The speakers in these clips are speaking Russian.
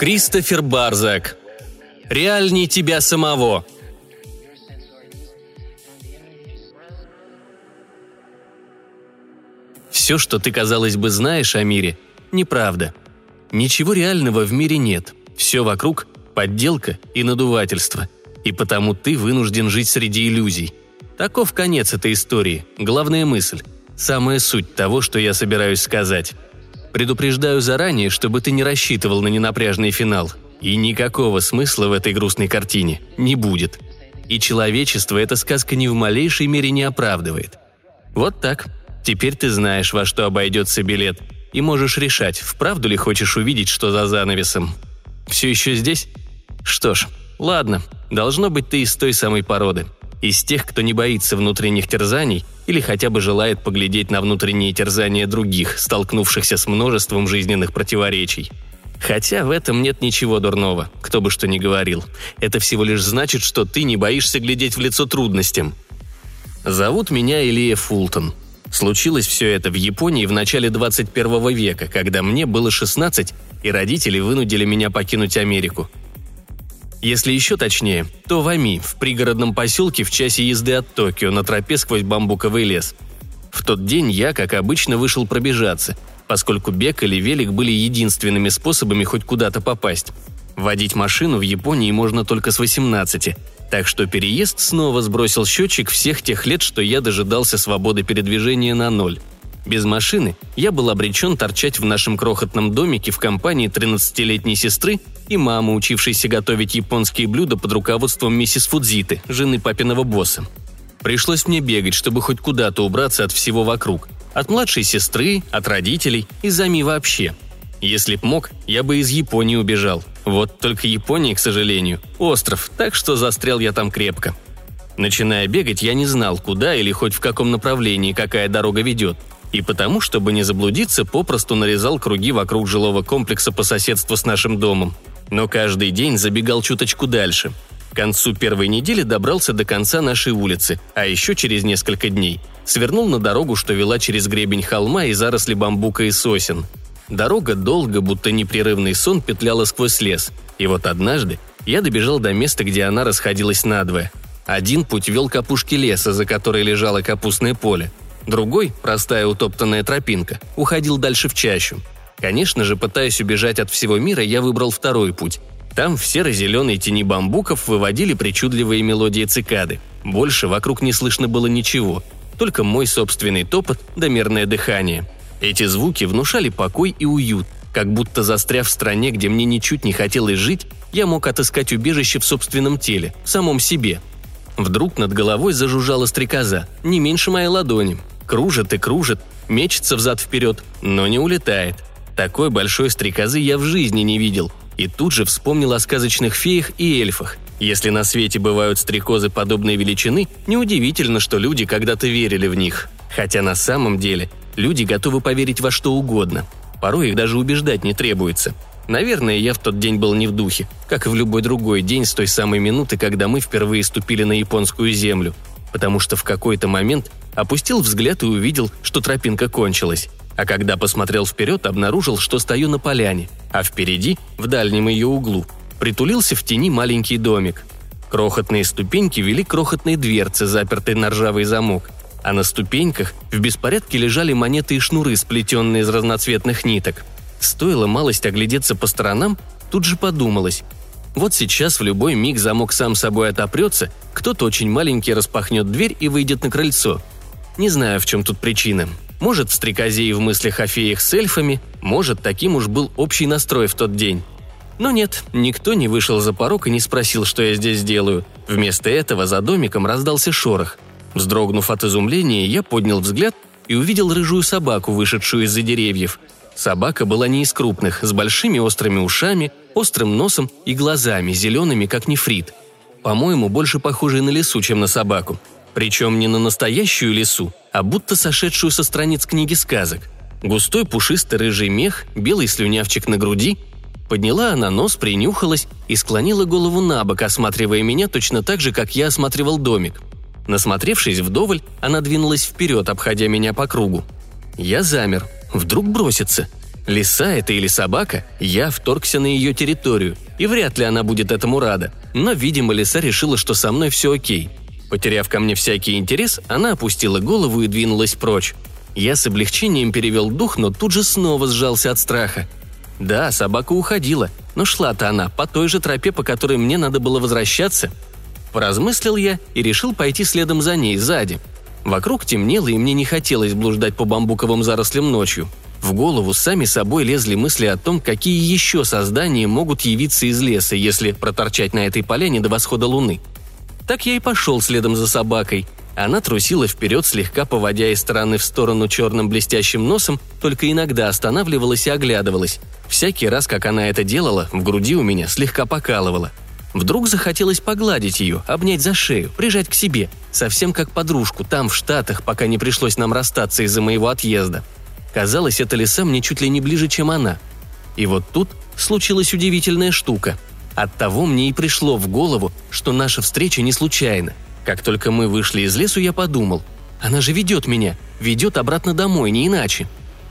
Кристофер Барзак. Реальней тебя самого. Все, что ты, казалось бы, знаешь о мире, неправда. Ничего реального в мире нет. Все вокруг – подделка и надувательство. И потому ты вынужден жить среди иллюзий. Таков конец этой истории, главная мысль, самая суть того, что я собираюсь сказать. Предупреждаю заранее, чтобы ты не рассчитывал на ненапряжный финал. И никакого смысла в этой грустной картине не будет. И человечество эта сказка ни в малейшей мере не оправдывает. Вот так. Теперь ты знаешь, во что обойдется билет, и можешь решать, вправду ли хочешь увидеть, что за занавесом. Все еще здесь? Что ж, ладно, должно быть ты из той самой породы. Из тех, кто не боится внутренних терзаний или хотя бы желает поглядеть на внутренние терзания других, столкнувшихся с множеством жизненных противоречий. Хотя в этом нет ничего дурного, кто бы что ни говорил. Это всего лишь значит, что ты не боишься глядеть в лицо трудностям. Зовут меня Илья Фултон. Случилось все это в Японии в начале 21 века, когда мне было 16, и родители вынудили меня покинуть Америку. Если еще точнее, то в Ами, в пригородном поселке в часе езды от Токио на тропе сквозь бамбуковый лес. В тот день я, как обычно, вышел пробежаться, поскольку бег или велик были единственными способами хоть куда-то попасть. Водить машину в Японии можно только с 18, так что переезд снова сбросил счетчик всех тех лет, что я дожидался свободы передвижения на ноль. Без машины я был обречен торчать в нашем крохотном домике в компании 13-летней сестры и мамы, учившейся готовить японские блюда под руководством миссис Фудзиты, жены папиного босса. Пришлось мне бегать, чтобы хоть куда-то убраться от всего вокруг. От младшей сестры, от родителей и зами вообще. Если б мог, я бы из Японии убежал. Вот только Япония, к сожалению, остров, так что застрял я там крепко. Начиная бегать, я не знал, куда или хоть в каком направлении какая дорога ведет. И потому, чтобы не заблудиться, попросту нарезал круги вокруг жилого комплекса по соседству с нашим домом. Но каждый день забегал чуточку дальше. К концу первой недели добрался до конца нашей улицы, а еще через несколько дней свернул на дорогу, что вела через гребень холма и заросли бамбука и сосен – Дорога долго, будто непрерывный сон, петляла сквозь лес. И вот однажды я добежал до места, где она расходилась надвое. Один путь вел к опушке леса, за которой лежало капустное поле. Другой, простая утоптанная тропинка, уходил дальше в чащу. Конечно же, пытаясь убежать от всего мира, я выбрал второй путь. Там в серо-зеленой тени бамбуков выводили причудливые мелодии цикады. Больше вокруг не слышно было ничего, только мой собственный топот да мерное дыхание – эти звуки внушали покой и уют, как будто застряв в стране, где мне ничуть не хотелось жить, я мог отыскать убежище в собственном теле, в самом себе. Вдруг над головой зажужжала стрекоза, не меньше моей ладони. Кружит и кружит, мечется взад-вперед, но не улетает. Такой большой стрекозы я в жизни не видел. И тут же вспомнил о сказочных феях и эльфах. Если на свете бывают стрекозы подобной величины, неудивительно, что люди когда-то верили в них. Хотя на самом деле Люди готовы поверить во что угодно. Порой их даже убеждать не требуется. Наверное, я в тот день был не в духе, как и в любой другой день с той самой минуты, когда мы впервые ступили на японскую землю. Потому что в какой-то момент опустил взгляд и увидел, что тропинка кончилась. А когда посмотрел вперед, обнаружил, что стою на поляне, а впереди, в дальнем ее углу, притулился в тени маленький домик. Крохотные ступеньки вели крохотные дверцы, запертые на ржавый замок а на ступеньках в беспорядке лежали монеты и шнуры, сплетенные из разноцветных ниток. Стоило малость оглядеться по сторонам, тут же подумалось. Вот сейчас в любой миг замок сам собой отопрется, кто-то очень маленький распахнет дверь и выйдет на крыльцо. Не знаю, в чем тут причина. Может, в стрекозе и в мыслях о феях с эльфами, может, таким уж был общий настрой в тот день. Но нет, никто не вышел за порог и не спросил, что я здесь делаю. Вместо этого за домиком раздался шорох – Вздрогнув от изумления, я поднял взгляд и увидел рыжую собаку, вышедшую из-за деревьев. Собака была не из крупных, с большими острыми ушами, острым носом и глазами, зелеными, как нефрит. По-моему, больше похожей на лису, чем на собаку. Причем не на настоящую лису, а будто сошедшую со страниц книги сказок. Густой пушистый рыжий мех, белый слюнявчик на груди. Подняла она нос, принюхалась и склонила голову на бок, осматривая меня точно так же, как я осматривал домик – Насмотревшись вдоволь, она двинулась вперед, обходя меня по кругу. Я замер. Вдруг бросится. Лиса это или собака, я вторгся на ее территорию, и вряд ли она будет этому рада. Но, видимо, лиса решила, что со мной все окей. Потеряв ко мне всякий интерес, она опустила голову и двинулась прочь. Я с облегчением перевел дух, но тут же снова сжался от страха. Да, собака уходила, но шла-то она по той же тропе, по которой мне надо было возвращаться. Поразмыслил я и решил пойти следом за ней, сзади. Вокруг темнело, и мне не хотелось блуждать по бамбуковым зарослям ночью. В голову сами собой лезли мысли о том, какие еще создания могут явиться из леса, если проторчать на этой поляне до восхода луны. Так я и пошел следом за собакой. Она трусила вперед, слегка поводя из стороны в сторону черным блестящим носом, только иногда останавливалась и оглядывалась. Всякий раз, как она это делала, в груди у меня слегка покалывало. Вдруг захотелось погладить ее, обнять за шею, прижать к себе, совсем как подружку, там, в Штатах, пока не пришлось нам расстаться из-за моего отъезда. Казалось, эта лиса мне чуть ли не ближе, чем она. И вот тут случилась удивительная штука. Оттого мне и пришло в голову, что наша встреча не случайна. Как только мы вышли из лесу, я подумал, она же ведет меня, ведет обратно домой, не иначе.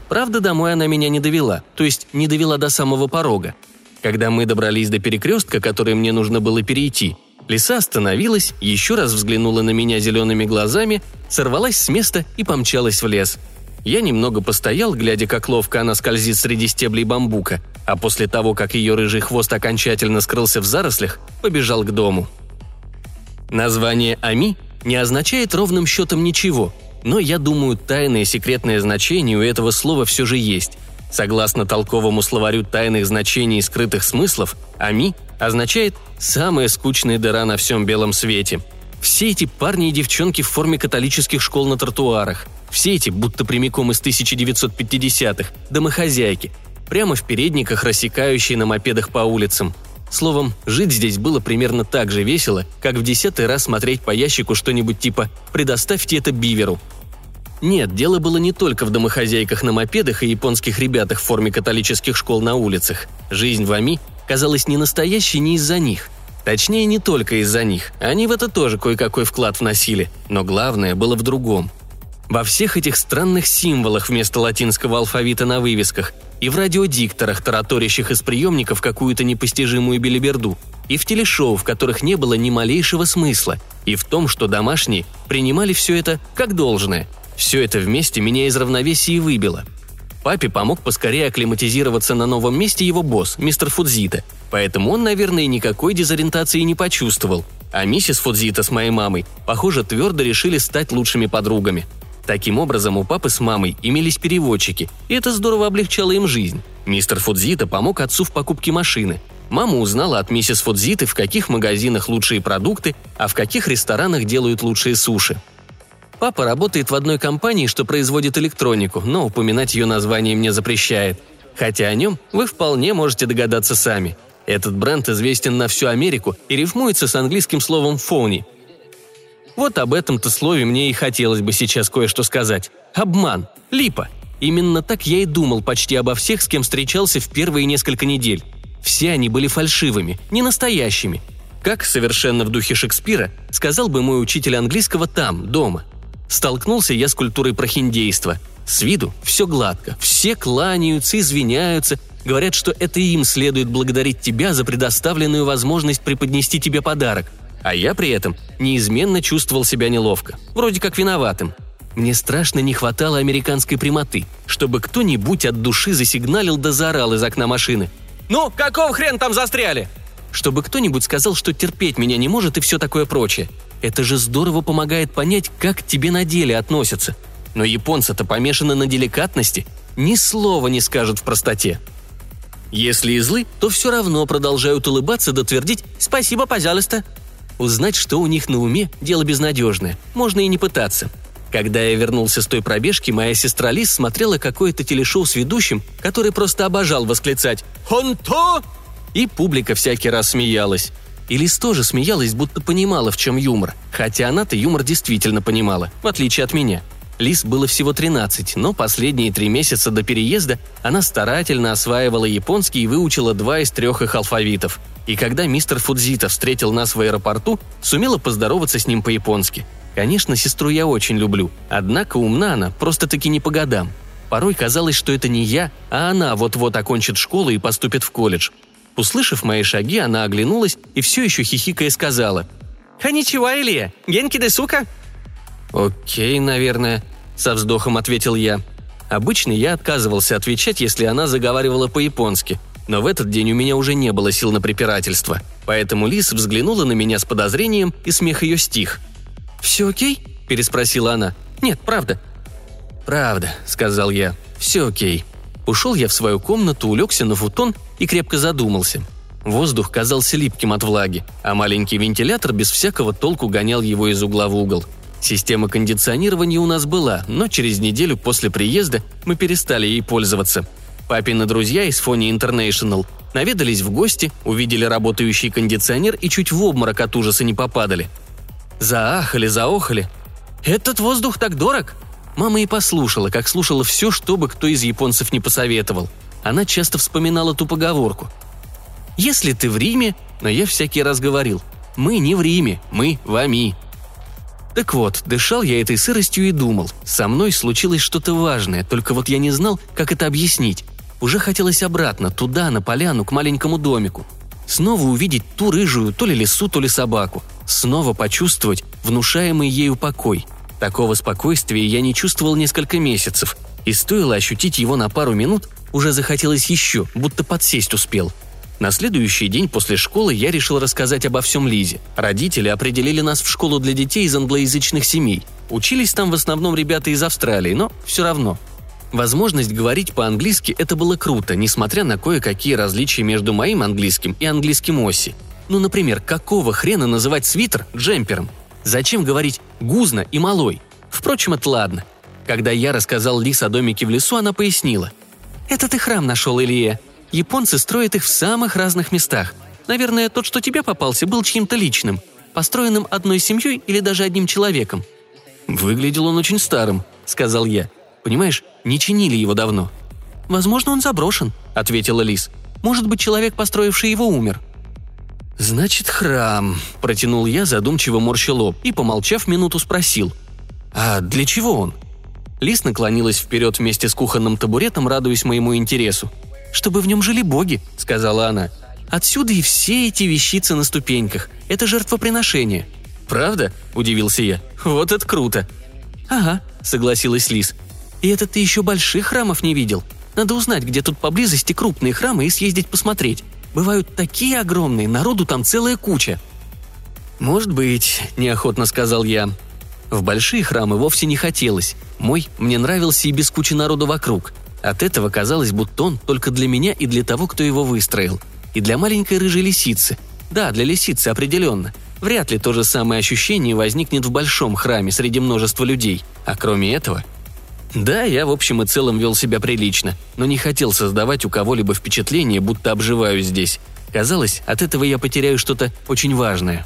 Правда, домой она меня не довела, то есть не довела до самого порога. Когда мы добрались до перекрестка, который мне нужно было перейти, лиса остановилась, еще раз взглянула на меня зелеными глазами, сорвалась с места и помчалась в лес – я немного постоял, глядя, как ловко она скользит среди стеблей бамбука, а после того, как ее рыжий хвост окончательно скрылся в зарослях, побежал к дому. Название «Ами» не означает ровным счетом ничего, но я думаю, тайное секретное значение у этого слова все же есть. Согласно толковому словарю тайных значений и скрытых смыслов, «Ами» означает «самая скучная дыра на всем белом свете», все эти парни и девчонки в форме католических школ на тротуарах. Все эти, будто прямиком из 1950-х, домохозяйки. Прямо в передниках, рассекающие на мопедах по улицам. Словом, жить здесь было примерно так же весело, как в десятый раз смотреть по ящику что-нибудь типа «предоставьте это биверу». Нет, дело было не только в домохозяйках на мопедах и японских ребятах в форме католических школ на улицах. Жизнь в Ами казалась не настоящей не из-за них – Точнее, не только из-за них. Они в это тоже кое-какой вклад вносили. Но главное было в другом. Во всех этих странных символах вместо латинского алфавита на вывесках, и в радиодикторах, тараторящих из приемников какую-то непостижимую белиберду, и в телешоу, в которых не было ни малейшего смысла, и в том, что домашние принимали все это как должное. Все это вместе меня из равновесия выбило – Папе помог поскорее акклиматизироваться на новом месте его босс, мистер Фудзита, поэтому он, наверное, никакой дезориентации не почувствовал. А миссис Фудзита с моей мамой, похоже, твердо решили стать лучшими подругами. Таким образом, у папы с мамой имелись переводчики, и это здорово облегчало им жизнь. Мистер Фудзита помог отцу в покупке машины. Мама узнала от миссис Фудзиты, в каких магазинах лучшие продукты, а в каких ресторанах делают лучшие суши. Папа работает в одной компании, что производит электронику, но упоминать ее название мне запрещает. Хотя о нем вы вполне можете догадаться сами. Этот бренд известен на всю Америку и рифмуется с английским словом «фони». Вот об этом-то слове мне и хотелось бы сейчас кое-что сказать. Обман. Липа. Именно так я и думал почти обо всех, с кем встречался в первые несколько недель. Все они были фальшивыми, не настоящими. Как, совершенно в духе Шекспира, сказал бы мой учитель английского там, дома – Столкнулся я с культурой прохиндейства. С виду все гладко, все кланяются, извиняются, говорят, что это им следует благодарить тебя за предоставленную возможность преподнести тебе подарок. А я при этом неизменно чувствовал себя неловко, вроде как виноватым. Мне страшно не хватало американской прямоты, чтобы кто-нибудь от души засигналил да заорал из окна машины. «Ну, какого хрен там застряли?» Чтобы кто-нибудь сказал, что терпеть меня не может и все такое прочее. Это же здорово помогает понять, как к тебе на деле относятся. Но японцы-то помешаны на деликатности, ни слова не скажут в простоте. Если и злы, то все равно продолжают улыбаться да твердить «спасибо, пожалуйста». Узнать, что у них на уме, дело безнадежное, можно и не пытаться. Когда я вернулся с той пробежки, моя сестра Лиз смотрела какое-то телешоу с ведущим, который просто обожал восклицать «Хонто!» И публика всякий раз смеялась. И Лиз тоже смеялась, будто понимала, в чем юмор. Хотя она-то юмор действительно понимала, в отличие от меня. Лиз было всего 13, но последние три месяца до переезда она старательно осваивала японский и выучила два из трех их алфавитов. И когда мистер Фудзита встретил нас в аэропорту, сумела поздороваться с ним по-японски. Конечно, сестру я очень люблю, однако умна она просто-таки не по годам. Порой казалось, что это не я, а она вот-вот окончит школу и поступит в колледж. Услышав мои шаги, она оглянулась и все еще хихикая сказала. «А ничего, Илья, генки де сука?» «Окей, наверное», — со вздохом ответил я. Обычно я отказывался отвечать, если она заговаривала по-японски, но в этот день у меня уже не было сил на препирательство, поэтому Лис взглянула на меня с подозрением, и смех ее стих. «Все окей?» – переспросила она. «Нет, правда». «Правда», – сказал я. «Все окей». Ушел я в свою комнату, улегся на футон и крепко задумался. Воздух казался липким от влаги, а маленький вентилятор без всякого толку гонял его из угла в угол – Система кондиционирования у нас была, но через неделю после приезда мы перестали ей пользоваться. Папины друзья из Фони International наведались в гости, увидели работающий кондиционер и чуть в обморок от ужаса не попадали. Заахали, заохали. «Этот воздух так дорог!» Мама и послушала, как слушала все, что бы кто из японцев не посоветовал. Она часто вспоминала ту поговорку. «Если ты в Риме...» Но я всякий раз говорил. «Мы не в Риме, мы в Ами». Так вот, дышал я этой сыростью и думал, со мной случилось что-то важное, только вот я не знал, как это объяснить. Уже хотелось обратно, туда, на поляну, к маленькому домику. Снова увидеть ту рыжую, то ли лису, то ли собаку. Снова почувствовать внушаемый ею покой. Такого спокойствия я не чувствовал несколько месяцев, и стоило ощутить его на пару минут, уже захотелось еще, будто подсесть успел – на следующий день после школы я решил рассказать обо всем Лизе. Родители определили нас в школу для детей из англоязычных семей. Учились там в основном ребята из Австралии, но все равно. Возможность говорить по-английски – это было круто, несмотря на кое-какие различия между моим английским и английским Оси. Ну, например, какого хрена называть свитер джемпером? Зачем говорить «гузно» и «малой»? Впрочем, это ладно. Когда я рассказал Лис о домике в лесу, она пояснила. «Это ты храм нашел, Илья. Японцы строят их в самых разных местах. Наверное, тот, что тебе попался, был чьим-то личным, построенным одной семьей или даже одним человеком». «Выглядел он очень старым», — сказал я. «Понимаешь, не чинили его давно». «Возможно, он заброшен», — ответила Лис. «Может быть, человек, построивший его, умер». «Значит, храм», — протянул я, задумчиво морща лоб, и, помолчав минуту, спросил. «А для чего он?» Лис наклонилась вперед вместе с кухонным табуретом, радуясь моему интересу чтобы в нем жили боги», — сказала она. «Отсюда и все эти вещицы на ступеньках. Это жертвоприношение». «Правда?» – удивился я. «Вот это круто!» «Ага», – согласилась Лис. «И это ты еще больших храмов не видел. Надо узнать, где тут поблизости крупные храмы и съездить посмотреть. Бывают такие огромные, народу там целая куча». «Может быть», – неохотно сказал я. В большие храмы вовсе не хотелось. Мой мне нравился и без кучи народу вокруг. От этого казалось, будто он только для меня и для того, кто его выстроил. И для маленькой рыжей лисицы. Да, для лисицы определенно. Вряд ли то же самое ощущение возникнет в большом храме среди множества людей. А кроме этого... Да, я в общем и целом вел себя прилично, но не хотел создавать у кого-либо впечатление, будто обживаю здесь. Казалось, от этого я потеряю что-то очень важное.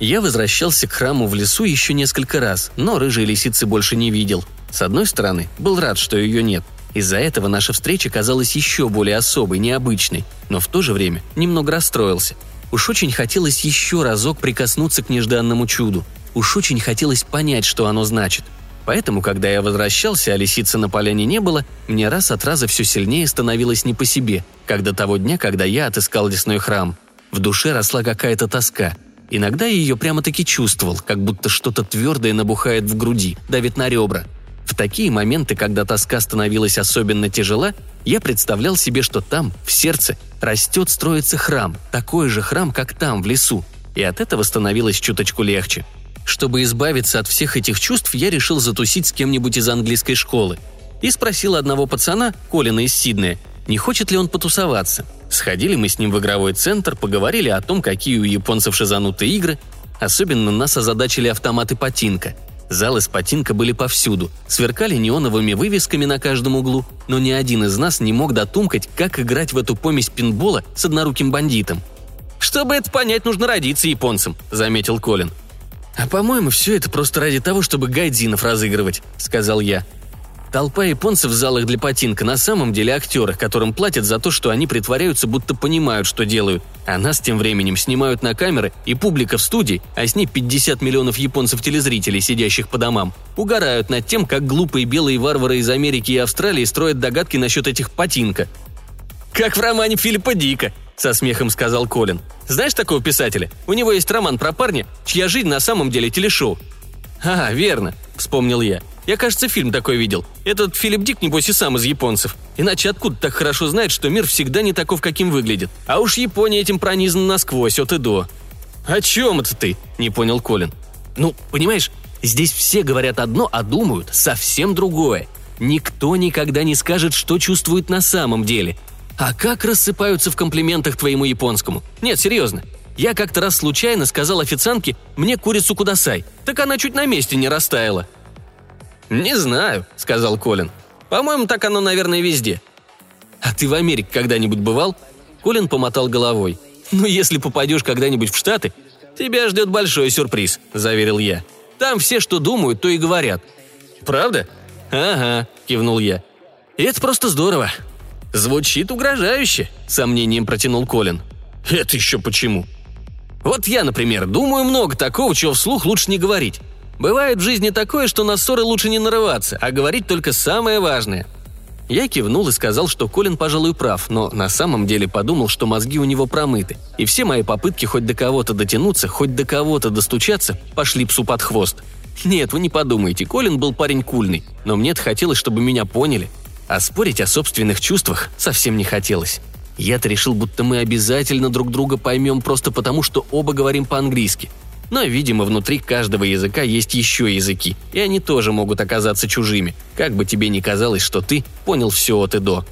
Я возвращался к храму в лесу еще несколько раз, но рыжей лисицы больше не видел. С одной стороны, был рад, что ее нет – из-за этого наша встреча казалась еще более особой, необычной, но в то же время немного расстроился. Уж очень хотелось еще разок прикоснуться к нежданному чуду. Уж очень хотелось понять, что оно значит. Поэтому, когда я возвращался, а лисицы на поляне не было, мне раз от раза все сильнее становилось не по себе, как до того дня, когда я отыскал лесной храм. В душе росла какая-то тоска. Иногда я ее прямо-таки чувствовал, как будто что-то твердое набухает в груди, давит на ребра – в такие моменты, когда тоска становилась особенно тяжела, я представлял себе, что там, в сердце, растет, строится храм, такой же храм, как там, в лесу. И от этого становилось чуточку легче. Чтобы избавиться от всех этих чувств, я решил затусить с кем-нибудь из английской школы. И спросил одного пацана, Колина из Сиднея, не хочет ли он потусоваться. Сходили мы с ним в игровой центр, поговорили о том, какие у японцев шизанутые игры. Особенно нас озадачили автоматы Патинка – Залы с патинка были повсюду, сверкали неоновыми вывесками на каждом углу, но ни один из нас не мог дотумкать, как играть в эту помесь пинбола с одноруким бандитом. «Чтобы это понять, нужно родиться японцем», — заметил Колин. «А по-моему, все это просто ради того, чтобы гайдзинов разыгрывать», — сказал я. Толпа японцев в залах для потинка на самом деле актеры, которым платят за то, что они притворяются, будто понимают, что делают. А нас тем временем снимают на камеры, и публика в студии, а с ней 50 миллионов японцев-телезрителей, сидящих по домам, угорают над тем, как глупые белые варвары из Америки и Австралии строят догадки насчет этих потинка. «Как в романе Филиппа Дика», — со смехом сказал Колин. «Знаешь такого писателя? У него есть роман про парня, чья жизнь на самом деле телешоу». «А, верно», — вспомнил я. Я, кажется, фильм такой видел. Этот Филипп Дик, небось, и сам из японцев. Иначе откуда так хорошо знает, что мир всегда не таков, каким выглядит. А уж Япония этим пронизана насквозь, от и до. «О чем это ты?» – не понял Колин. «Ну, понимаешь, здесь все говорят одно, а думают совсем другое. Никто никогда не скажет, что чувствует на самом деле. А как рассыпаются в комплиментах твоему японскому? Нет, серьезно. Я как-то раз случайно сказал официантке «мне курицу кудасай», так она чуть на месте не растаяла. «Не знаю», — сказал Колин. «По-моему, так оно, наверное, везде». «А ты в Америке когда-нибудь бывал?» Колин помотал головой. «Ну, если попадешь когда-нибудь в Штаты, тебя ждет большой сюрприз», — заверил я. «Там все, что думают, то и говорят». «Правда?» «Ага», — кивнул я. «Это просто здорово». «Звучит угрожающе», — сомнением протянул Колин. «Это еще почему?» «Вот я, например, думаю много такого, чего вслух лучше не говорить. Бывает в жизни такое, что на ссоры лучше не нарываться, а говорить только самое важное. Я кивнул и сказал, что Колин, пожалуй, прав, но на самом деле подумал, что мозги у него промыты, и все мои попытки хоть до кого-то дотянуться, хоть до кого-то достучаться, пошли псу под хвост. Нет, вы не подумайте, Колин был парень кульный, но мне-то хотелось, чтобы меня поняли. А спорить о собственных чувствах совсем не хотелось. Я-то решил, будто мы обязательно друг друга поймем просто потому, что оба говорим по-английски – но, видимо, внутри каждого языка есть еще языки, и они тоже могут оказаться чужими, как бы тебе ни казалось, что ты понял все от и до.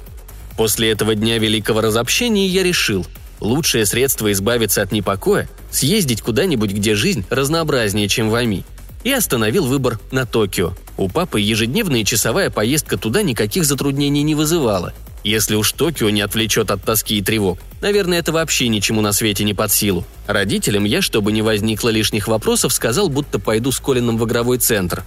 После этого дня великого разобщения я решил, лучшее средство избавиться от непокоя – съездить куда-нибудь, где жизнь разнообразнее, чем в Ами. И остановил выбор на Токио. У папы ежедневная часовая поездка туда никаких затруднений не вызывала – если уж Токио не отвлечет от тоски и тревог, наверное, это вообще ничему на свете не под силу. Родителям я, чтобы не возникло лишних вопросов, сказал, будто пойду с Колином в игровой центр.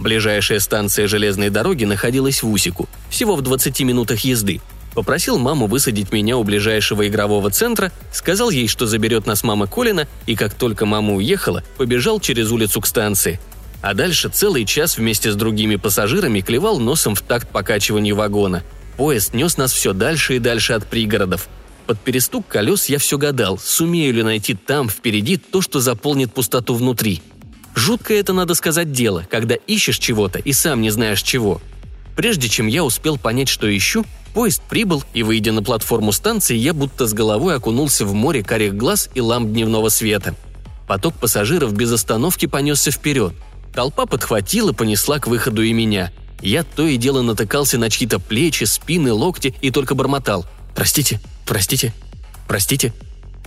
Ближайшая станция железной дороги находилась в Усику, всего в 20 минутах езды. Попросил маму высадить меня у ближайшего игрового центра, сказал ей, что заберет нас мама Колина, и как только мама уехала, побежал через улицу к станции. А дальше целый час вместе с другими пассажирами клевал носом в такт покачиванию вагона – Поезд нес нас все дальше и дальше от пригородов. Под перестук колес я все гадал, сумею ли найти там, впереди, то, что заполнит пустоту внутри. Жуткое это, надо сказать, дело, когда ищешь чего-то и сам не знаешь чего. Прежде чем я успел понять, что ищу, поезд прибыл, и, выйдя на платформу станции, я будто с головой окунулся в море карих глаз и ламп дневного света. Поток пассажиров без остановки понесся вперед. Толпа подхватила, понесла к выходу и меня – я то и дело натыкался на чьи-то плечи, спины, локти и только бормотал. «Простите, простите, простите».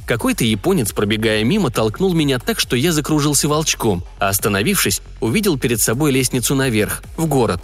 Какой-то японец, пробегая мимо, толкнул меня так, что я закружился волчком, а остановившись, увидел перед собой лестницу наверх, в город.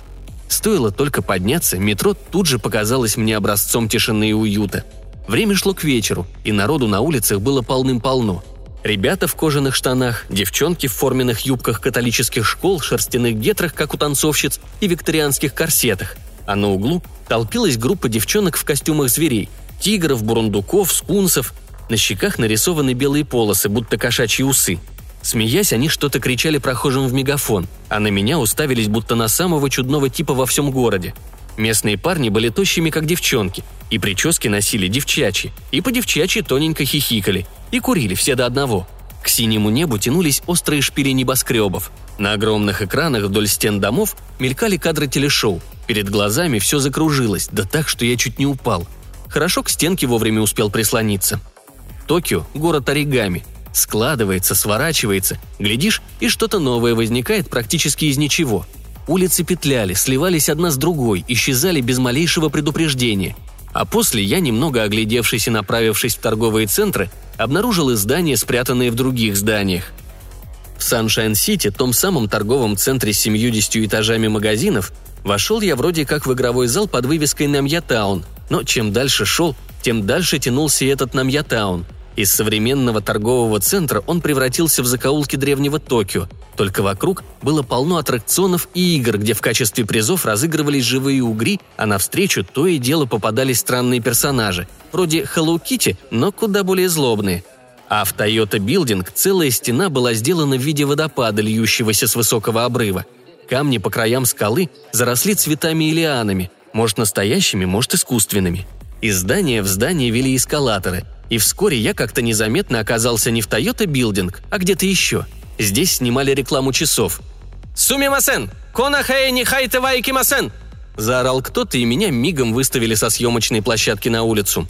Стоило только подняться, метро тут же показалось мне образцом тишины и уюта. Время шло к вечеру, и народу на улицах было полным-полно. Ребята в кожаных штанах, девчонки в форменных юбках католических школ, шерстяных гетрах, как у танцовщиц, и викторианских корсетах. А на углу толпилась группа девчонок в костюмах зверей – тигров, бурундуков, скунсов. На щеках нарисованы белые полосы, будто кошачьи усы. Смеясь, они что-то кричали прохожим в мегафон, а на меня уставились будто на самого чудного типа во всем городе. Местные парни были тощими, как девчонки, и прически носили девчачьи, и по девчачьи тоненько хихикали – и курили все до одного. К синему небу тянулись острые шпили небоскребов. На огромных экранах вдоль стен домов мелькали кадры телешоу. Перед глазами все закружилось, да так, что я чуть не упал. Хорошо к стенке вовремя успел прислониться. Токио – город оригами. Складывается, сворачивается. Глядишь, и что-то новое возникает практически из ничего. Улицы петляли, сливались одна с другой, исчезали без малейшего предупреждения. А после я, немного оглядевшись и направившись в торговые центры, обнаружил издания, спрятанные в других зданиях. В Саншайн-Сити, том самом торговом центре с 70 этажами магазинов, вошел я вроде как в игровой зал под вывеской Намьятаун, но чем дальше шел, тем дальше тянулся и этот Намьятаун. Из современного торгового центра он превратился в закоулки древнего Токио, только вокруг было полно аттракционов и игр, где в качестве призов разыгрывались живые угри, а навстречу то и дело попадались странные персонажи, вроде Hello Kitty, но куда более злобные. А в Toyota Building целая стена была сделана в виде водопада, льющегося с высокого обрыва. Камни по краям скалы заросли цветами и лианами, может настоящими, может искусственными. Из здания в здание вели эскалаторы, и вскоре я как-то незаметно оказался не в Toyota Building, а где-то еще. Здесь снимали рекламу часов. «Сумимасен! Конахае не хайте вайкимасен!» Заорал кто-то, и меня мигом выставили со съемочной площадки на улицу.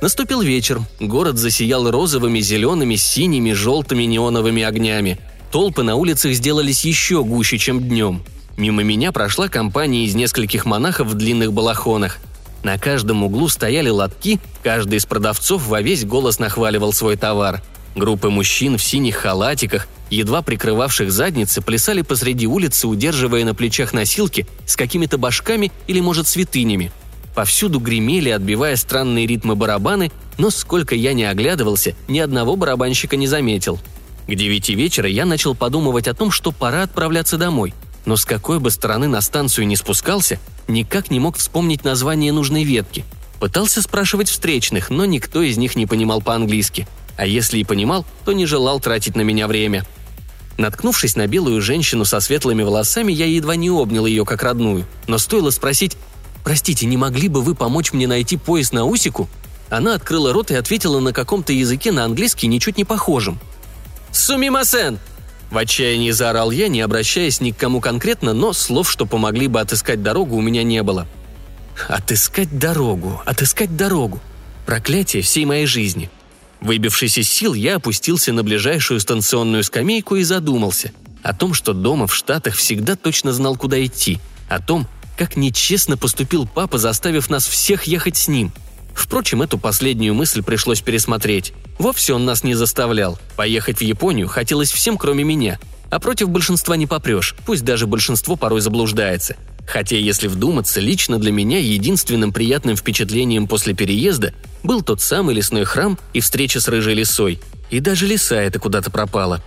Наступил вечер. Город засиял розовыми, зелеными, синими, желтыми неоновыми огнями. Толпы на улицах сделались еще гуще, чем днем. Мимо меня прошла компания из нескольких монахов в длинных балахонах. На каждом углу стояли лотки, каждый из продавцов во весь голос нахваливал свой товар. Группы мужчин в синих халатиках, едва прикрывавших задницы, плясали посреди улицы, удерживая на плечах носилки с какими-то башками или, может, святынями. Повсюду гремели, отбивая странные ритмы барабаны, но сколько я не оглядывался, ни одного барабанщика не заметил. К девяти вечера я начал подумывать о том, что пора отправляться домой – но с какой бы стороны на станцию не спускался, никак не мог вспомнить название нужной ветки. Пытался спрашивать встречных, но никто из них не понимал по-английски. А если и понимал, то не желал тратить на меня время. Наткнувшись на белую женщину со светлыми волосами, я едва не обнял ее как родную. Но стоило спросить «Простите, не могли бы вы помочь мне найти поезд на Усику?» Она открыла рот и ответила на каком-то языке на английский ничуть не похожем. «Сумимасен!» В отчаянии заорал я, не обращаясь ни к кому конкретно, но слов, что помогли бы отыскать дорогу, у меня не было. Отыскать дорогу, отыскать дорогу. Проклятие всей моей жизни. Выбившись из сил, я опустился на ближайшую станционную скамейку и задумался о том, что дома в Штатах всегда точно знал, куда идти, о том, как нечестно поступил папа, заставив нас всех ехать с ним – Впрочем, эту последнюю мысль пришлось пересмотреть. Вовсе он нас не заставлял. Поехать в Японию хотелось всем, кроме меня. А против большинства не попрешь, пусть даже большинство порой заблуждается. Хотя, если вдуматься, лично для меня единственным приятным впечатлением после переезда был тот самый лесной храм и встреча с рыжей лисой. И даже лиса эта куда-то пропала.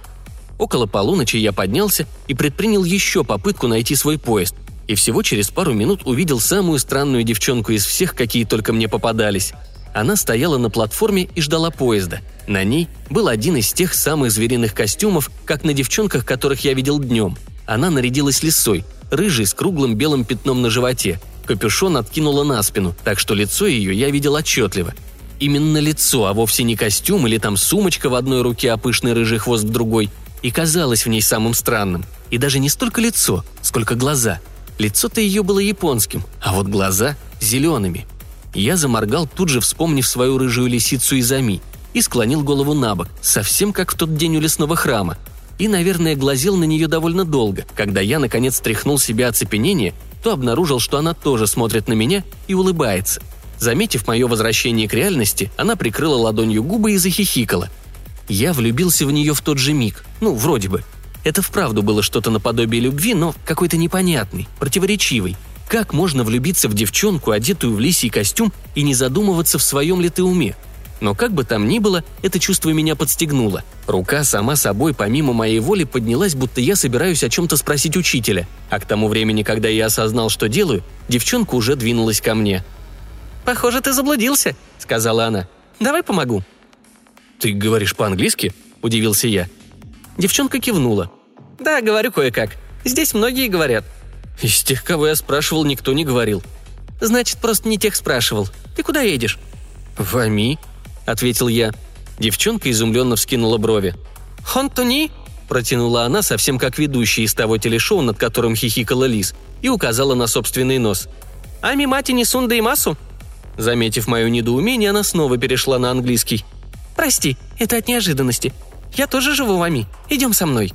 Около полуночи я поднялся и предпринял еще попытку найти свой поезд – и всего через пару минут увидел самую странную девчонку из всех, какие только мне попадались. Она стояла на платформе и ждала поезда. На ней был один из тех самых звериных костюмов, как на девчонках, которых я видел днем. Она нарядилась лисой, рыжей с круглым белым пятном на животе. Капюшон откинула на спину, так что лицо ее я видел отчетливо. Именно лицо, а вовсе не костюм или там сумочка в одной руке, а пышный рыжий хвост в другой. И казалось в ней самым странным. И даже не столько лицо, сколько глаза – Лицо-то ее было японским, а вот глаза – зелеными. Я заморгал, тут же вспомнив свою рыжую лисицу Изами, и склонил голову на бок, совсем как в тот день у лесного храма. И, наверное, глазел на нее довольно долго. Когда я, наконец, стряхнул себя оцепенение, то обнаружил, что она тоже смотрит на меня и улыбается. Заметив мое возвращение к реальности, она прикрыла ладонью губы и захихикала. Я влюбился в нее в тот же миг. Ну, вроде бы – это вправду было что-то наподобие любви, но какой-то непонятный, противоречивый. Как можно влюбиться в девчонку, одетую в лисий костюм, и не задумываться в своем ли ты уме? Но как бы там ни было, это чувство меня подстегнуло. Рука сама собой, помимо моей воли, поднялась, будто я собираюсь о чем-то спросить учителя. А к тому времени, когда я осознал, что делаю, девчонка уже двинулась ко мне. «Похоже, ты заблудился», — сказала она. «Давай помогу». «Ты говоришь по-английски?» – удивился я. Девчонка кивнула. «Да, говорю кое-как. Здесь многие говорят». «Из тех, кого я спрашивал, никто не говорил». «Значит, просто не тех спрашивал. Ты куда едешь?» «В Ами», — ответил я. Девчонка изумленно вскинула брови. «Хонтуни?» – протянула она, совсем как ведущая из того телешоу, над которым хихикала Лис, и указала на собственный нос. «Ами мати не сунда и массу?» Заметив мое недоумение, она снова перешла на английский. «Прости, это от неожиданности. Я тоже живу в Ами. Идем со мной».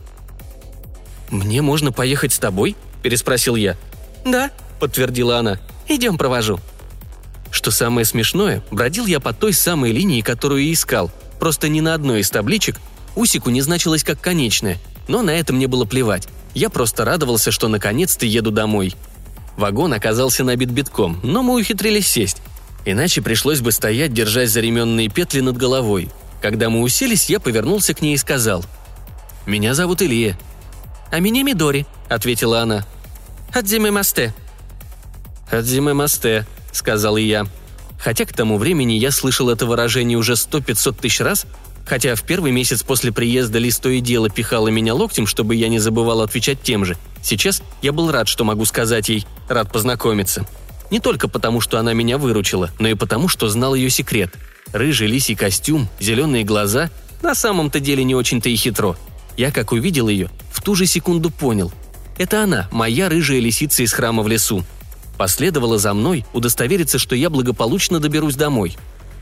«Мне можно поехать с тобой?» – переспросил я. «Да», – подтвердила она. «Идем провожу». Что самое смешное, бродил я по той самой линии, которую и искал. Просто ни на одной из табличек Усику не значилось как конечная, но на это мне было плевать. Я просто радовался, что наконец-то еду домой. Вагон оказался набит битком, но мы ухитрились сесть. Иначе пришлось бы стоять, держась за ременные петли над головой. Когда мы уселись, я повернулся к ней и сказал. «Меня зовут Илья». «А меня Мидори», — ответила она. «Адзиме масте». «Адзиме масте», — сказал я. Хотя к тому времени я слышал это выражение уже сто пятьсот тысяч раз, хотя в первый месяц после приезда Лис то и дело пихала меня локтем, чтобы я не забывал отвечать тем же. Сейчас я был рад, что могу сказать ей «рад познакомиться». Не только потому, что она меня выручила, но и потому, что знал ее секрет. Рыжий лисий костюм, зеленые глаза – на самом-то деле не очень-то и хитро. Я, как увидел ее, в ту же секунду понял. Это она, моя рыжая лисица из храма в лесу. Последовала за мной удостовериться, что я благополучно доберусь домой.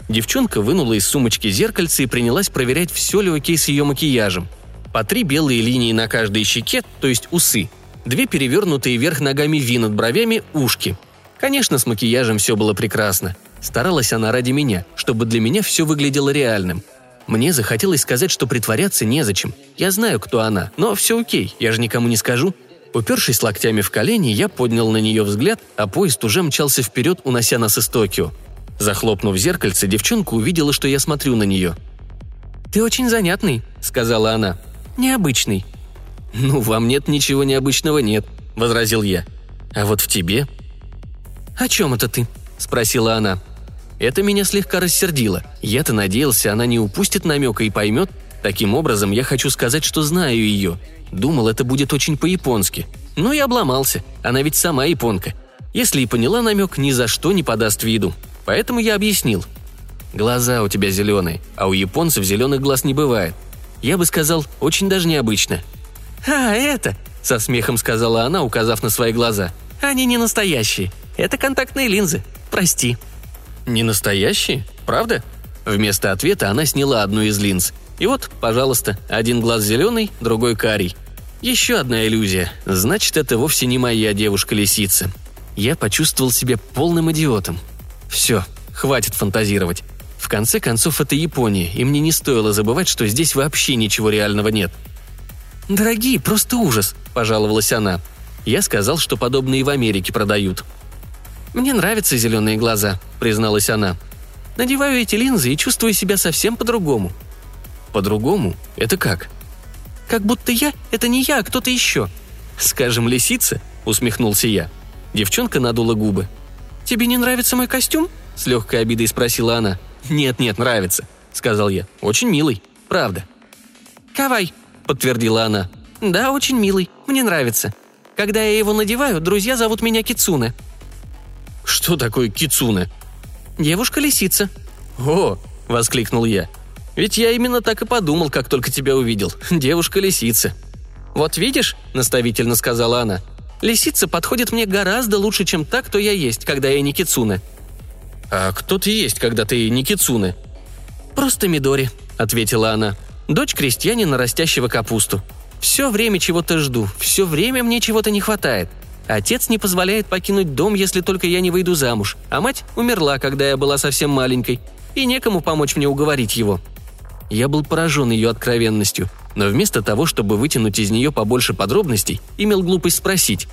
Девчонка вынула из сумочки зеркальце и принялась проверять, все ли окей с ее макияжем. По три белые линии на каждой щеке, то есть усы. Две перевернутые вверх ногами ви над бровями – ушки – Конечно, с макияжем все было прекрасно. Старалась она ради меня, чтобы для меня все выглядело реальным. Мне захотелось сказать, что притворяться незачем. Я знаю, кто она, но все окей, я же никому не скажу. Упершись локтями в колени, я поднял на нее взгляд, а поезд уже мчался вперед, унося нас из Токио. Захлопнув зеркальце, девчонка увидела, что я смотрю на нее. «Ты очень занятный», — сказала она. «Необычный». «Ну, вам нет ничего необычного, нет», — возразил я. «А вот в тебе «О чем это ты?» – спросила она. Это меня слегка рассердило. Я-то надеялся, она не упустит намека и поймет. Таким образом, я хочу сказать, что знаю ее. Думал, это будет очень по-японски. Но я обломался. Она ведь сама японка. Если и поняла намек, ни за что не подаст виду. Поэтому я объяснил. Глаза у тебя зеленые, а у японцев зеленых глаз не бывает. Я бы сказал, очень даже необычно. «А, это!» – со смехом сказала она, указав на свои глаза. «Они не настоящие. Это контактные линзы. Прости». «Не настоящие? Правда?» Вместо ответа она сняла одну из линз. И вот, пожалуйста, один глаз зеленый, другой карий. Еще одна иллюзия. Значит, это вовсе не моя девушка-лисица. Я почувствовал себя полным идиотом. Все, хватит фантазировать. В конце концов, это Япония, и мне не стоило забывать, что здесь вообще ничего реального нет. «Дорогие, просто ужас», – пожаловалась она. Я сказал, что подобные в Америке продают – «Мне нравятся зеленые глаза», — призналась она. «Надеваю эти линзы и чувствую себя совсем по-другому». «По-другому? Это как?» «Как будто я — это не я, а кто-то еще». «Скажем, лисица?» — усмехнулся я. Девчонка надула губы. «Тебе не нравится мой костюм?» — с легкой обидой спросила она. «Нет-нет, нравится», — сказал я. «Очень милый, правда». «Кавай», — подтвердила она. «Да, очень милый, мне нравится. Когда я его надеваю, друзья зовут меня Кицуне», «Что такое кицуне?» «Девушка-лисица». «О!» – воскликнул я. «Ведь я именно так и подумал, как только тебя увидел. Девушка-лисица». «Вот видишь», – наставительно сказала она, – «лисица подходит мне гораздо лучше, чем та, кто я есть, когда я не кицуне». «А кто ты есть, когда ты не кицуне?» «Просто Мидори», – ответила она. «Дочь крестьянина, растящего капусту. Все время чего-то жду, все время мне чего-то не хватает. Отец не позволяет покинуть дом, если только я не выйду замуж, а мать умерла, когда я была совсем маленькой, и некому помочь мне уговорить его. Я был поражен ее откровенностью, но вместо того, чтобы вытянуть из нее побольше подробностей, имел глупость спросить.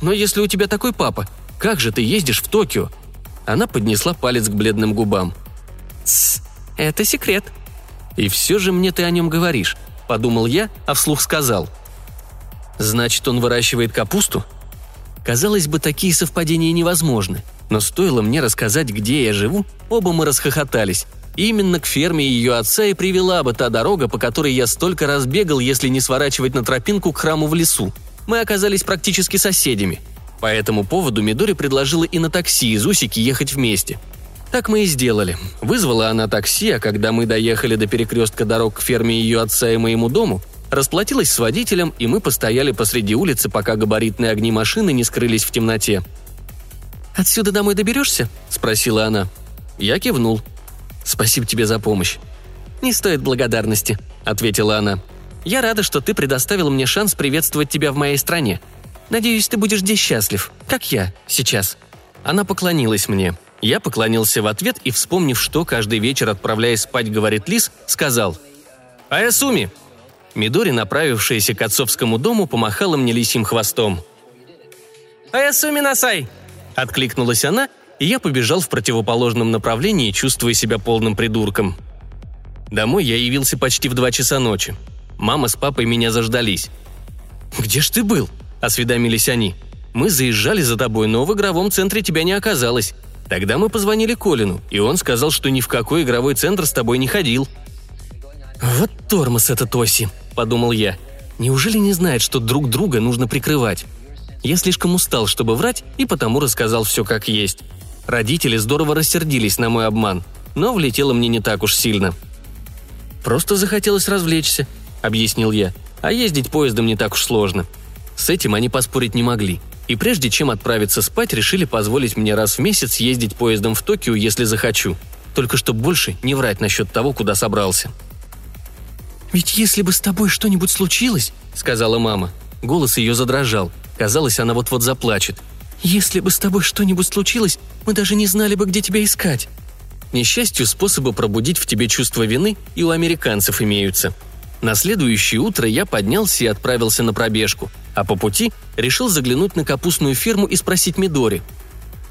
«Но если у тебя такой папа, как же ты ездишь в Токио?» Она поднесла палец к бледным губам. «Тсс, это секрет». «И все же мне ты о нем говоришь», — подумал я, а вслух сказал. «Значит, он выращивает капусту?» Казалось бы, такие совпадения невозможны. Но стоило мне рассказать, где я живу, оба мы расхохотались. Именно к ферме ее отца и привела бы та дорога, по которой я столько раз бегал, если не сворачивать на тропинку к храму в лесу. Мы оказались практически соседями. По этому поводу Мидори предложила и на такси из Усики ехать вместе. Так мы и сделали. Вызвала она такси, а когда мы доехали до перекрестка дорог к ферме ее отца и моему дому, расплатилась с водителем, и мы постояли посреди улицы, пока габаритные огни машины не скрылись в темноте. «Отсюда домой доберешься?» – спросила она. Я кивнул. «Спасибо тебе за помощь». «Не стоит благодарности», – ответила она. «Я рада, что ты предоставил мне шанс приветствовать тебя в моей стране. Надеюсь, ты будешь здесь счастлив, как я сейчас». Она поклонилась мне. Я поклонился в ответ и, вспомнив, что каждый вечер, отправляясь спать, говорит Лис, сказал «Аясуми, Мидори, направившаяся к отцовскому дому, помахала мне лисьим хвостом. «Аясуми Насай!» – откликнулась она, и я побежал в противоположном направлении, чувствуя себя полным придурком. Домой я явился почти в два часа ночи. Мама с папой меня заждались. «Где ж ты был?» – осведомились они. «Мы заезжали за тобой, но в игровом центре тебя не оказалось. Тогда мы позвонили Колину, и он сказал, что ни в какой игровой центр с тобой не ходил». «Вот тормоз этот Оси», – подумал я. «Неужели не знает, что друг друга нужно прикрывать?» Я слишком устал, чтобы врать, и потому рассказал все как есть. Родители здорово рассердились на мой обман, но влетело мне не так уж сильно. «Просто захотелось развлечься», — объяснил я. «А ездить поездом не так уж сложно». С этим они поспорить не могли. И прежде чем отправиться спать, решили позволить мне раз в месяц ездить поездом в Токио, если захочу. Только чтобы больше не врать насчет того, куда собрался. «Ведь если бы с тобой что-нибудь случилось», — сказала мама. Голос ее задрожал. Казалось, она вот-вот заплачет. «Если бы с тобой что-нибудь случилось, мы даже не знали бы, где тебя искать». Несчастью, способы пробудить в тебе чувство вины и у американцев имеются. На следующее утро я поднялся и отправился на пробежку, а по пути решил заглянуть на капустную ферму и спросить Мидори.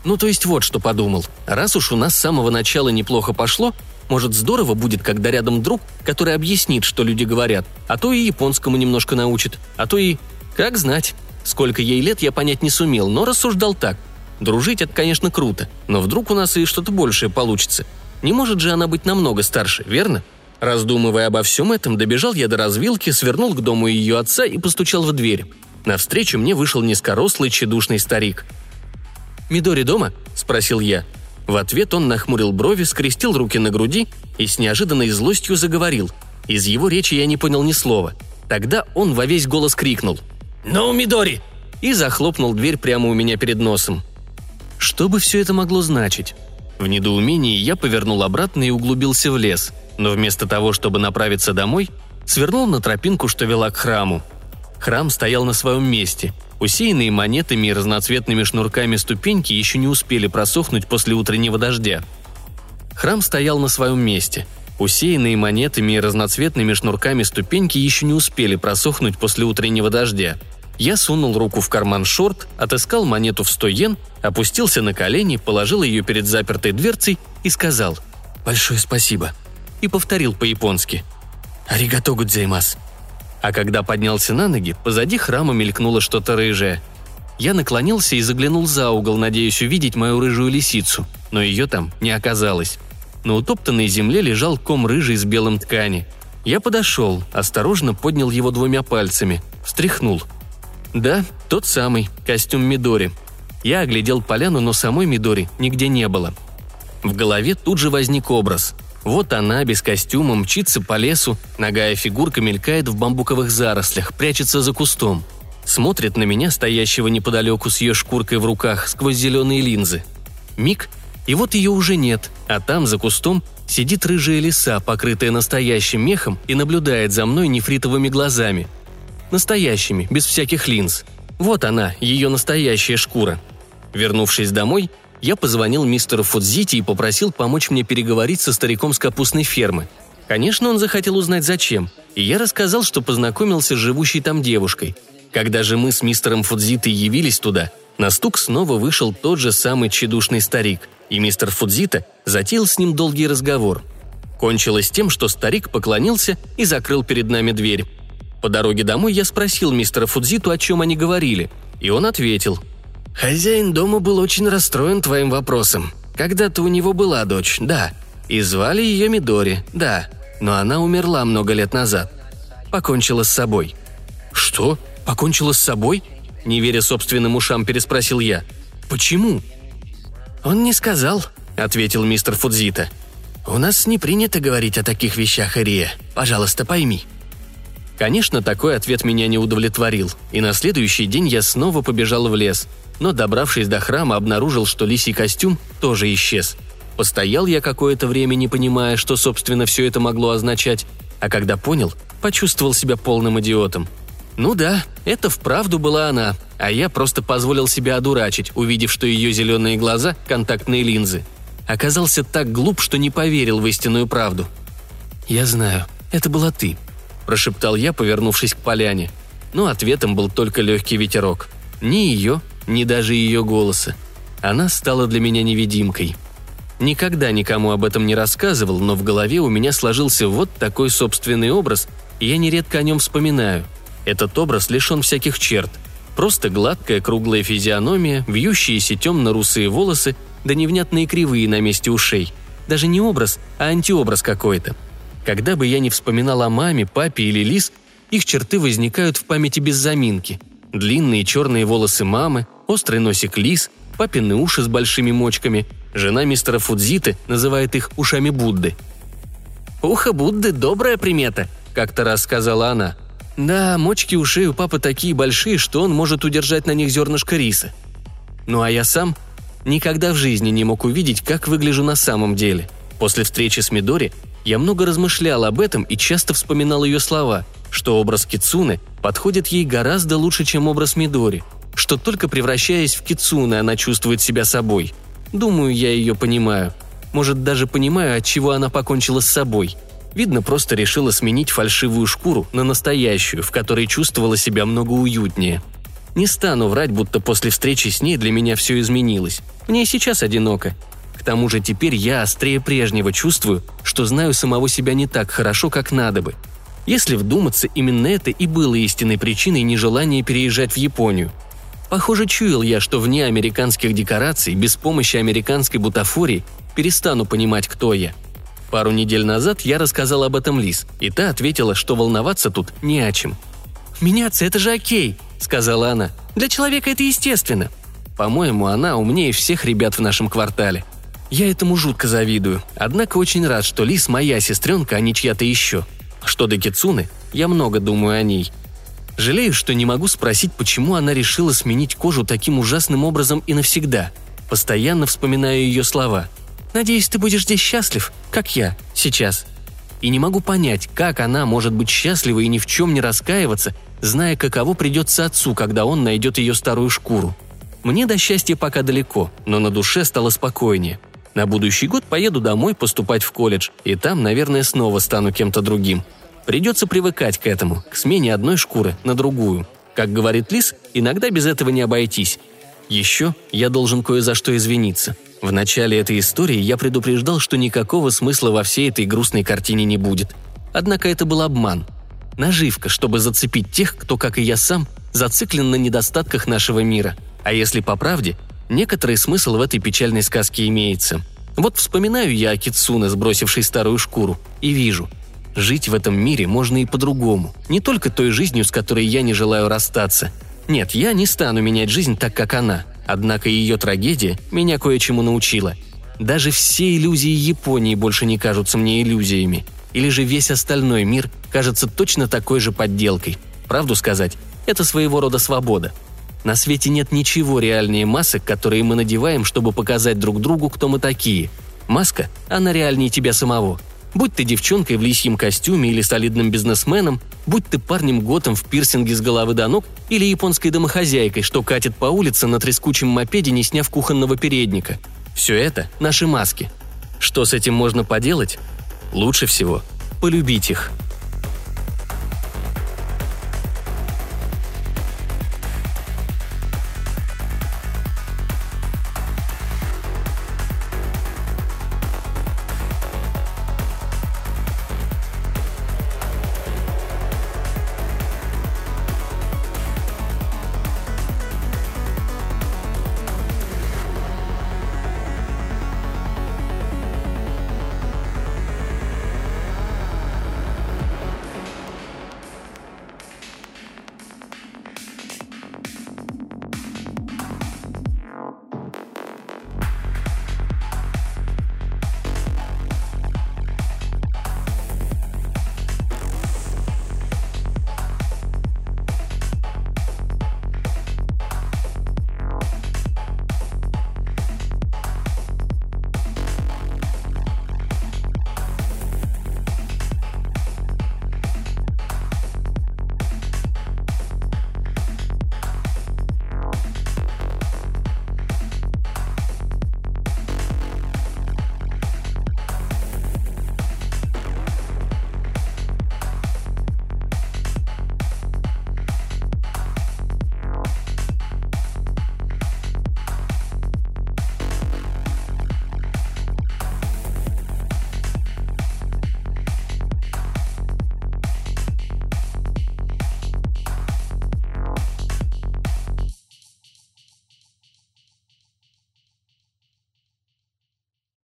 Ну, то есть вот что подумал. Раз уж у нас с самого начала неплохо пошло, может, здорово будет, когда рядом друг, который объяснит, что люди говорят, а то и японскому немножко научит, а то и... Как знать. Сколько ей лет, я понять не сумел, но рассуждал так. Дружить – это, конечно, круто, но вдруг у нас и что-то большее получится. Не может же она быть намного старше, верно? Раздумывая обо всем этом, добежал я до развилки, свернул к дому ее отца и постучал в дверь. Навстречу мне вышел низкорослый, тщедушный старик. «Мидори дома?» – спросил я. В ответ он нахмурил брови, скрестил руки на груди и с неожиданной злостью заговорил. Из его речи я не понял ни слова. Тогда он во весь голос крикнул. «Ну, Мидори!» и захлопнул дверь прямо у меня перед носом. Что бы все это могло значить? В недоумении я повернул обратно и углубился в лес, но вместо того, чтобы направиться домой, свернул на тропинку, что вела к храму. Храм стоял на своем месте. Усеянные монетами и разноцветными шнурками ступеньки еще не успели просохнуть после утреннего дождя. Храм стоял на своем месте. Усеянные монетами и разноцветными шнурками ступеньки еще не успели просохнуть после утреннего дождя – я сунул руку в карман шорт, отыскал монету в 100 йен, опустился на колени, положил ее перед запертой дверцей и сказал «Большое спасибо» и повторил по-японски «Аригато гудзеймас». А когда поднялся на ноги, позади храма мелькнуло что-то рыжее. Я наклонился и заглянул за угол, надеясь увидеть мою рыжую лисицу, но ее там не оказалось. На утоптанной земле лежал ком рыжий с белым ткани. Я подошел, осторожно поднял его двумя пальцами, встряхнул – да, тот самый, костюм Мидори. Я оглядел поляну, но самой Мидори нигде не было. В голове тут же возник образ. Вот она без костюма мчится по лесу, ногая фигурка мелькает в бамбуковых зарослях, прячется за кустом. Смотрит на меня, стоящего неподалеку с ее шкуркой в руках, сквозь зеленые линзы. Миг, и вот ее уже нет, а там, за кустом, сидит рыжая лиса, покрытая настоящим мехом, и наблюдает за мной нефритовыми глазами – Настоящими, без всяких линз. Вот она, ее настоящая шкура. Вернувшись домой, я позвонил мистеру Фудзити и попросил помочь мне переговорить со стариком с капустной фермы. Конечно, он захотел узнать зачем, и я рассказал, что познакомился с живущей там девушкой. Когда же мы с мистером Фудзитой явились туда, на стук снова вышел тот же самый тщедушный старик, и мистер Фудзита затеял с ним долгий разговор. Кончилось тем, что старик поклонился и закрыл перед нами дверь. По дороге домой я спросил мистера Фудзиту, о чем они говорили, и он ответил. «Хозяин дома был очень расстроен твоим вопросом. Когда-то у него была дочь, да, и звали ее Мидори, да, но она умерла много лет назад. Покончила с собой». «Что? Покончила с собой?» Не веря собственным ушам, переспросил я. «Почему?» «Он не сказал», — ответил мистер Фудзита. «У нас не принято говорить о таких вещах, Ария. Пожалуйста, пойми». Конечно, такой ответ меня не удовлетворил, и на следующий день я снова побежал в лес, но, добравшись до храма, обнаружил, что лисий костюм тоже исчез. Постоял я какое-то время, не понимая, что, собственно, все это могло означать, а когда понял, почувствовал себя полным идиотом. Ну да, это вправду была она, а я просто позволил себя одурачить, увидев, что ее зеленые глаза – контактные линзы. Оказался так глуп, что не поверил в истинную правду. «Я знаю, это была ты», – прошептал я, повернувшись к поляне. Но ответом был только легкий ветерок. Ни ее, ни даже ее голоса. Она стала для меня невидимкой. Никогда никому об этом не рассказывал, но в голове у меня сложился вот такой собственный образ, и я нередко о нем вспоминаю. Этот образ лишен всяких черт. Просто гладкая круглая физиономия, вьющиеся темно-русые волосы, да невнятные кривые на месте ушей. Даже не образ, а антиобраз какой-то. Когда бы я не вспоминал о маме, папе или Лис, их черты возникают в памяти без заминки. Длинные черные волосы мамы, острый носик Лис, папины уши с большими мочками. Жена мистера Фудзиты называет их ушами Будды. «Ухо Будды – добрая примета», – как-то раз сказала она. «Да, мочки ушей у папы такие большие, что он может удержать на них зернышко риса. Ну а я сам никогда в жизни не мог увидеть, как выгляжу на самом деле. После встречи с Мидори я много размышлял об этом и часто вспоминал ее слова, что образ Кицуны подходит ей гораздо лучше, чем образ Мидори, что только превращаясь в Кицуны, она чувствует себя собой. Думаю, я ее понимаю. Может, даже понимаю, от чего она покончила с собой. Видно, просто решила сменить фальшивую шкуру на настоящую, в которой чувствовала себя много уютнее. Не стану врать, будто после встречи с ней для меня все изменилось. Мне сейчас одиноко. К тому же теперь я острее прежнего чувствую, что знаю самого себя не так хорошо, как надо бы. Если вдуматься, именно это и было истинной причиной нежелания переезжать в Японию. Похоже, чуял я, что вне американских декораций, без помощи американской бутафории, перестану понимать, кто я. Пару недель назад я рассказал об этом Лис, и та ответила, что волноваться тут не о чем. «Меняться – это же окей», – сказала она. «Для человека это естественно». По-моему, она умнее всех ребят в нашем квартале. Я этому жутко завидую, однако очень рад, что Лис моя сестренка, а не чья-то еще. Что до Кицуны, я много думаю о ней. Жалею, что не могу спросить, почему она решила сменить кожу таким ужасным образом и навсегда. Постоянно вспоминаю ее слова. «Надеюсь, ты будешь здесь счастлив, как я, сейчас». И не могу понять, как она может быть счастлива и ни в чем не раскаиваться, зная, каково придется отцу, когда он найдет ее старую шкуру. Мне до счастья пока далеко, но на душе стало спокойнее – на будущий год поеду домой поступать в колледж, и там, наверное, снова стану кем-то другим. Придется привыкать к этому, к смене одной шкуры на другую. Как говорит Лис, иногда без этого не обойтись. Еще я должен кое за что извиниться. В начале этой истории я предупреждал, что никакого смысла во всей этой грустной картине не будет. Однако это был обман. Наживка, чтобы зацепить тех, кто, как и я сам, зациклен на недостатках нашего мира. А если по правде, Некоторый смысл в этой печальной сказке имеется. Вот вспоминаю я о Китсуне, сбросившей старую шкуру, и вижу. Жить в этом мире можно и по-другому. Не только той жизнью, с которой я не желаю расстаться. Нет, я не стану менять жизнь так, как она. Однако ее трагедия меня кое-чему научила. Даже все иллюзии Японии больше не кажутся мне иллюзиями. Или же весь остальной мир кажется точно такой же подделкой. Правду сказать, это своего рода свобода – на свете нет ничего реальнее масок, которые мы надеваем, чтобы показать друг другу, кто мы такие. Маска, она реальнее тебя самого. Будь ты девчонкой в лисьем костюме или солидным бизнесменом, будь ты парнем готом в пирсинге с головы до ног или японской домохозяйкой, что катит по улице на трескучем мопеде, не сняв кухонного передника. Все это – наши маски. Что с этим можно поделать? Лучше всего – полюбить их –